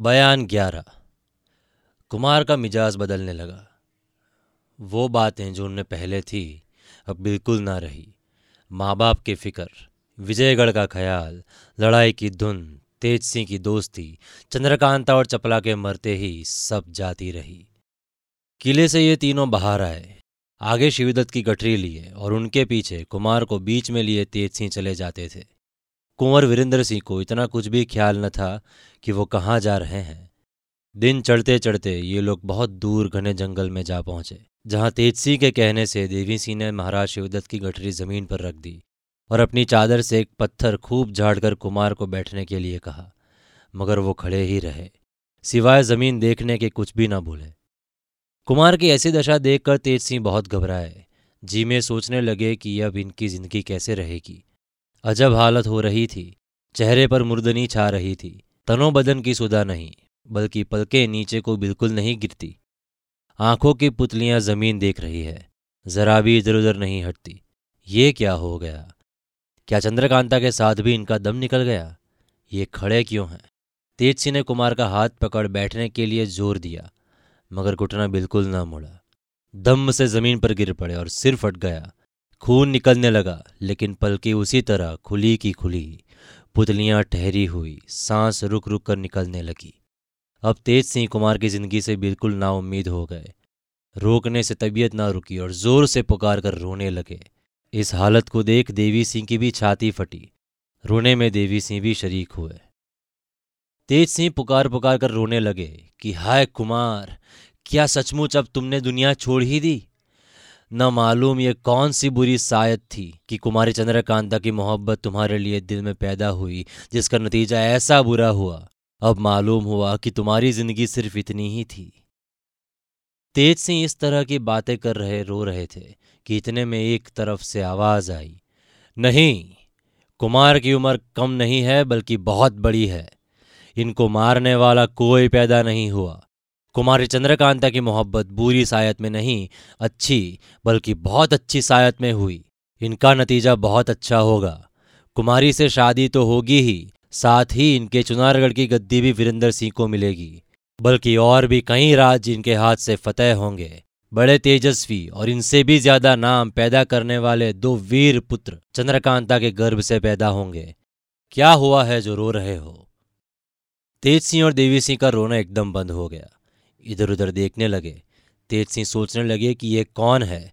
बयान ग्यारह। कुमार का मिजाज बदलने लगा। वो बातें जो उनमें पहले थी, अब बिल्कुल ना रही। माँ बाप की फ़िक्र, विजयगढ़ का ख्याल, लड़ाई की धुन तेज सिंह की दोस्ती, चंद्रकांता और चपला के मरते ही सब जाती रही। किले से ये तीनों बाहर आए, आगे शिवदत्त की गठरी लिए और उनके पीछे कुमार को बीच में लिए तेज सिंह चले जाते थे। कुंवर वीरेंद्र सिंह को इतना कुछ भी ख्याल न था कि वो कहाँ जा रहे हैं। दिन चढ़ते चढ़ते ये लोग बहुत दूर घने जंगल में जा पहुँचे, जहाँ तेज सिंह के कहने से देवी सिंह ने महाराज शिवदत्त की गठरी ज़मीन पर रख दी और अपनी चादर से एक पत्थर खूब झाड़कर कुमार को बैठने के लिए कहा, मगर वो खड़े ही रहे, सिवाय ज़मीन देखने के कुछ भी ना भूले कुमार की ऐसी दशा देखकर तेज सिंह बहुत घबराए, जी में सोचने लगे कि अब इनकी ज़िंदगी कैसे रहेगी। अजब हालत हो रही थी। चेहरे पर मुर्दनी छा रही थी। तनो बदन की सुधा नहीं, बल्कि पलके नीचे को बिल्कुल नहीं गिरती। आँखों की पुतलियाँ ज़मीन देख रही है। जरा भी इधर उधर नहीं हटती। ये क्या हो गया? क्या चंद्रकांता के साथ भी इनका दम निकल गया? ये खड़े क्यों हैं? तेज सिंह ने कुमार का हाथ पकड़ बैठने के लिए ज़ोर दिया, मगर घुटना बिल्कुल ना मुड़ा। दम से ज़मीन पर गिर पड़े और सिर फट गया। खून निकलने लगा, लेकिन पलकी उसी तरह खुली की खुली पुतलियाँ ठहरी हुई, सांस रुक रुक कर निकलने लगी। अब तेज सिंह कुमार की ज़िंदगी से बिल्कुल नाउम्मीद हो गए। रोकने से तबीयत ना रुकी और ज़ोर से पुकार कर रोने लगे। इस हालत को देख देवी सिंह की भी छाती फटी। रोने में देवी सिंह भी शरीक हुए। तेज सिंह पुकार पुकार कर रोने लगे कि, हाय कुमार, क्या सचमुच अब तुमने दुनिया छोड़ ही दी? न मालूम ये कौन सी बुरी सायत थी कि कुमारी चंद्रकांता की मोहब्बत तुम्हारे लिए दिल में पैदा हुई, जिसका नतीजा ऐसा बुरा हुआ। अब मालूम हुआ कि तुम्हारी ज़िंदगी सिर्फ़ इतनी ही थी। तेज सिंह इस तरह की बातें कर रहे, रो रहे थे कि इतने में एक तरफ़ से आवाज़ आई, नहीं, कुमार की उम्र कम नहीं है, बल्कि बहुत बड़ी है। इनको मारने वाला कोई पैदा नहीं हुआ। कुमारी चंद्रकांता की मोहब्बत बुरी सायत में नहीं अच्छी, बल्कि बहुत अच्छी सायत में हुई। इनका नतीजा बहुत अच्छा होगा। कुमारी से शादी तो होगी ही, साथ ही इनके चुनारगढ़ की गद्दी भी वीरेंद्र सिंह को मिलेगी। बल्कि और भी कई राज्य इनके हाथ से फतेह होंगे। बड़े तेजस्वी और इनसे भी ज़्यादा नाम पैदा करने वाले दो वीर पुत्र चंद्रकांता के गर्भ से पैदा होंगे। क्या हुआ है जो रो रहे हो? तेज सिंह और देवी सिंह का रोना एकदम बंद हो गया। इधर उधर देखने लगे। तेज सिंह सोचने लगे कि ये कौन है?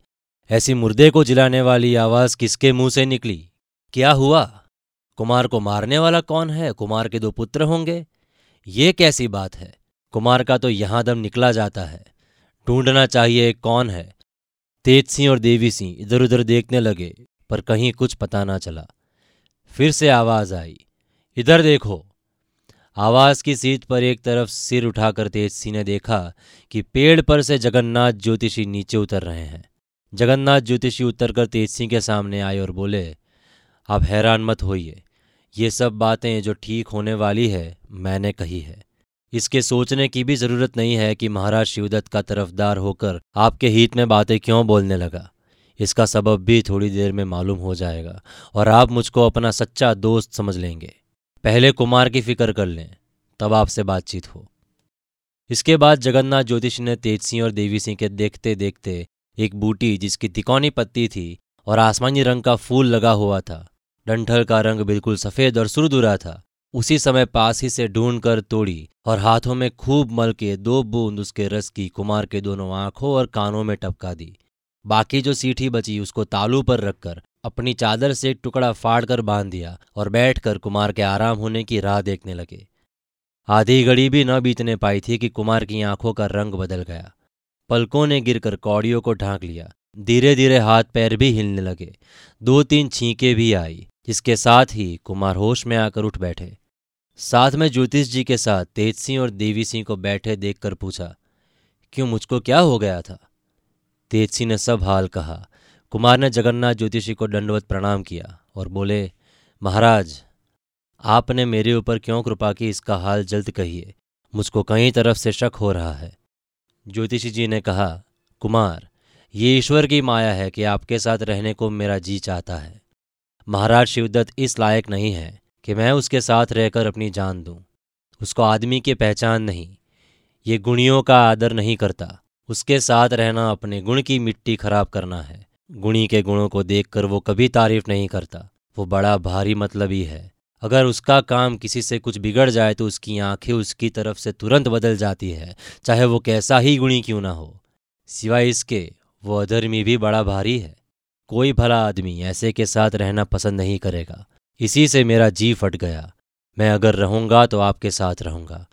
ऐसी मुर्दे को जिलाने वाली आवाज़ किसके मुँह से निकली? क्या हुआ? कुमार को मारने वाला कौन है? कुमार के दो पुत्र होंगे? ये कैसी बात है? कुमार का तो यहाँ दम निकला जाता है। ढूंढना चाहिए कौन है। तेज सिंह और देवी सिंह इधर उधर देखने लगे, पर कहीं कुछ पता ना चला। फिर से आवाज़ आई। इधर देखो। आवाज़ की सीट पर एक तरफ़ सिर उठाकर तेज सिंह ने देखा कि पेड़ पर से जगन्नाथ ज्योतिषी नीचे उतर रहे हैं। जगन्नाथ ज्योतिषी उतरकर तेज सिंह के सामने आए और बोले, आप हैरान मत होइए। ये सब बातें जो ठीक होने वाली है, मैंने कही है। इसके सोचने की भी ज़रूरत नहीं है कि महाराज शिवदत्त का तरफदार होकर आपके हित में बातें क्यों बोलने लगा। इसका सबब भी थोड़ी देर में मालूम हो जाएगा और आप मुझको अपना सच्चा दोस्त समझ लेंगे। पहले कुमार की फ़िक्र कर लें, तब आपसे बातचीत हो। इसके बाद जगन्नाथ ज्योतिष ने तेज सिंह और देवी सिंह के देखते देखते एक बूटी जिसकी तिकोनी पत्ती थी और आसमानी रंग का फूल लगा हुआ था, डंठल का रंग बिल्कुल सफ़ेद और सुरदुरा था, उसी समय पास ही से ढूंढ कर तोड़ी और हाथों में खूब मल के दो बूंद उसके रस की कुमार के दोनों आँखों और कानों में टपका दी। बाकी जो सीठी बची उसको तालू पर रखकर अपनी चादर से एक टुकड़ा फाड़कर बाँध दिया और बैठकर कुमार के आराम होने की राह देखने लगे। आधी घड़ी भी न बीतने पाई थी कि कुमार की आँखों का रंग बदल गया। पलकों ने गिरकर कौड़ियों को ढांक लिया। धीरे धीरे हाथ पैर भी हिलने लगे। दो तीन छींके भी आई, जिसके साथ ही कुमार होश में आकर उठ बैठे। साथ में ज्योतिष जी के साथ तेज सिंह और देवी सिंह को बैठे देखकर पूछा, क्यों मुझको क्या हो गया था? तेज सिंह ने सब हाल कहा। कुमार ने जगन्नाथ ज्योतिषी को दंडवत प्रणाम किया और बोले, महाराज, आपने मेरे ऊपर क्यों कृपा की इसका हाल जल्द कहिए। मुझको कई तरफ़ से शक हो रहा है। ज्योतिषी जी ने कहा, कुमार, ये ईश्वर की माया है कि आपके साथ रहने को मेरा जी चाहता है। महाराज शिवदत्त इस लायक नहीं है कि मैं उसके साथ रहकर अपनी जान दूँ। उसको आदमी की पहचान नहीं। ये गुणियों का आदर नहीं करता। उसके साथ रहना अपने गुण की मिट्टी खराब करना है। गुणी के गुणों को देखकर वो कभी तारीफ़ नहीं करता। वो बड़ा भारी मतलबी है अगर उसका काम किसी से कुछ बिगड़ जाए तो उसकी आँखें उसकी तरफ़ से तुरंत बदल जाती है, चाहे वो कैसा ही गुणी क्यों ना हो। सिवाय इसके, वो अधर्मी भी बड़ा भारी है। कोई भला आदमी ऐसे के साथ रहना पसंद नहीं करेगा। इसी से मेरा जी फट गया। मैं अगर रहूँगा तो आपके साथ रहूँगा।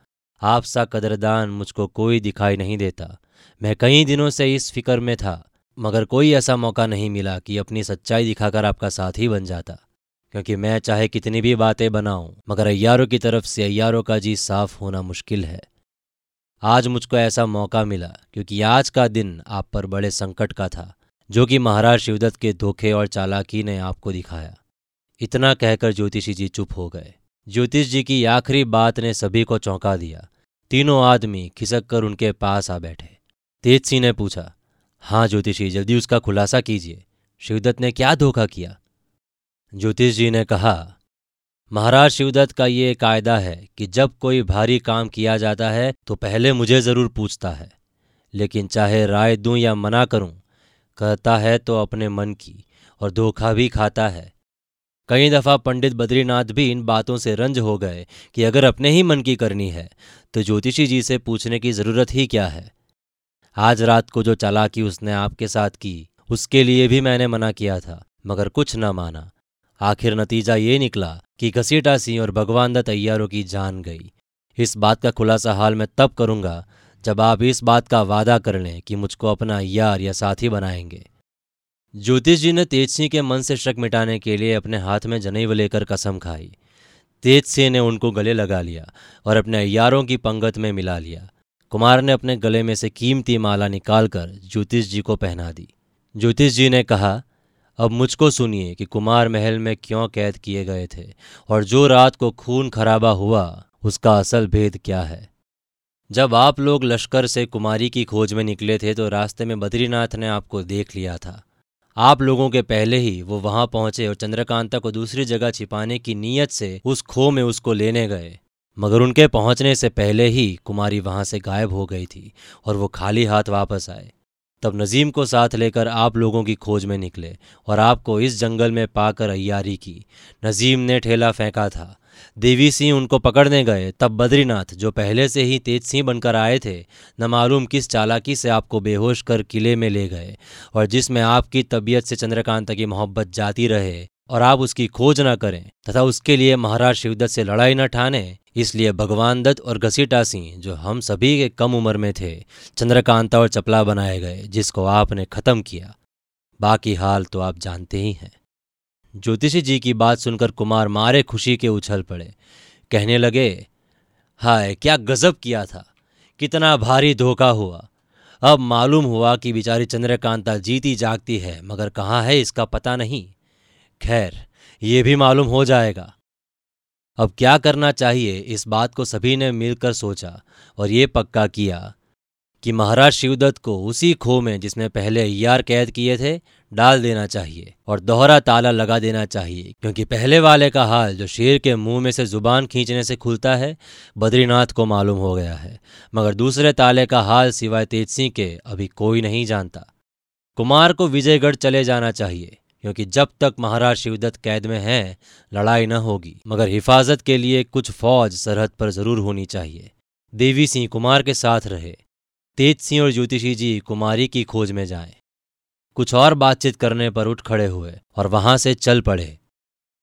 आप सा कदरदान मुझको कोई दिखाई नहीं देता। मैं कई दिनों से इस फ़िक्र में था। मगर कोई ऐसा मौका नहीं मिला कि अपनी सच्चाई दिखाकर आपका साथी बन जाता, क्योंकि मैं चाहे कितनी भी बातें बनाऊँ, मगर अयारों की तरफ़ से अयारों का जी साफ़ होना मुश्किल है। आज मुझको ऐसा मौका मिला, क्योंकि आज का दिन आप पर बड़े संकट का था, जो कि महाराज शिवदत्त के धोखे और चालाकी ने आपको दिखाया। इतना कहकर ज्योतिषी जी चुप हो गए। ज्योतिष जी की आखिरी बात ने सभी को चौंका दिया। तीनों आदमी खिसक कर उनके पास आ बैठे। तेज सिंह ने पूछा हाँ ज्योतिषी, जल्दी उसका खुलासा कीजिए। शिवदत्त ने क्या धोखा किया? ज्योतिष जी ने कहा, महाराज, शिवदत्त का ये कायदा है कि जब कोई भारी काम किया जाता है तो पहले मुझे ज़रूर पूछता है। लेकिन चाहे राय दूँ या मना करूँ, कहता है तो अपने मन की, और धोखा भी खाता है। कई दफ़ा पंडित बद्रीनाथ भी इन बातों से रंज हो गए कि अगर अपने ही मन की करनी है तो ज्योतिषी जी से पूछने की ज़रूरत ही क्या है? आज रात को जो चालाकी उसने आपके साथ की, उसके लिए भी मैंने मना किया था, मगर कुछ न माना। आखिर नतीजा ये निकला कि घसीटा सिंह और भगवान दत्त अय्यारों की जान गई। इस बात का खुलासा हाल मैं तब करूँगा, जब आप इस बात का वादा कर लें कि मुझको अपना यार या साथी बनाएँगे। ज्योतिष जी ने तेज सिंह के मन से शक मिटाने के लिए अपने हाथ में जनेब लेकर कसम खाई। तेज सिंह ने उनको गले लगा लिया और अपने अयारों की पंगत में मिला लिया। कुमार ने अपने गले में से कीमती माला निकालकर ज्योतिष जी को पहना दी। ज्योतिष जी ने कहा, अब मुझको सुनिए कि कुमार महल में क्यों कैद किए गए थे और जो रात को खून खराबा हुआ, उसका असल भेद क्या है? जब आप लोग लश्कर से कुमारी की खोज में निकले थे तो रास्ते में बद्रीनाथ ने आपको देख लिया था। आप लोगों के पहले ही वो वहाँ पहुँचे और चंद्रकांता को दूसरी जगह छिपाने की नीयत से उस खो में उसको लेने गए। मगर उनके पहुँचने से पहले ही कुमारी वहाँ से गायब हो गई थी और वो खाली हाथ वापस आए। तब नजीम को साथ लेकर आप लोगों की खोज में निकले और आपको इस जंगल में पाकर अयारी की। नजीम ने ठेला फेंका था। देवी सिंह उनको पकड़ने गए, तब बद्रीनाथ, जो पहले से ही तेज सिंह बनकर आए थे, न मालूम किस चालाकी से आपको बेहोश कर किले में ले गए और जिसमें आपकी तबीयत से चंद्रकांता की मोहब्बत जाती रहे और आप उसकी खोज न करें तथा उसके लिए महाराज शिवदत्त से लड़ाई न ठाने, इसलिए भगवान दत्त और घसीटा सिंह, जो हम सभी के कम उम्र में थे, चंद्रकांता और चपला बनाए गए, जिसको आपने खत्म किया। बाकी हाल तो आप जानते ही हैं। ज्योतिषी जी की बात सुनकर कुमार मारे खुशी के उछल पड़े। कहने लगे, हाय, क्या गजब किया था। कितना भारी धोखा हुआ। अब मालूम हुआ कि बेचारी चंद्रकांता जीती जागती है, मगर कहाँ है इसका पता नहीं। खैर, ये भी मालूम हो जाएगा। अब क्या करना चाहिए, इस बात को सभी ने मिलकर सोचा और ये पक्का किया कि महाराज शिवदत्त को उसी खो में जिसमें पहले अय्यार कैद किए थे, डाल देना चाहिए और दोहरा ताला लगा देना चाहिए, क्योंकि पहले वाले का हाल जो शेर के मुँह में से ज़ुबान खींचने से खुलता है, बद्रीनाथ को मालूम हो गया है। मगर दूसरे ताले का हाल सिवाय तेज सिंह के अभी कोई नहीं जानता। कुमार को विजयगढ़ चले जाना चाहिए। क्योंकि जब तक महाराज शिवदत्त कैद में हैं, लड़ाई न होगी। मगर हिफाजत के लिए कुछ फौज सरहद पर ज़रूर होनी चाहिए। देवी सिंह कुमार के साथ रहे। तेज सिंह और ज्योतिषी जी कुमारी की खोज में जाएँ। कुछ और बातचीत करने पर उठ खड़े हुए और वहाँ से चल पड़े।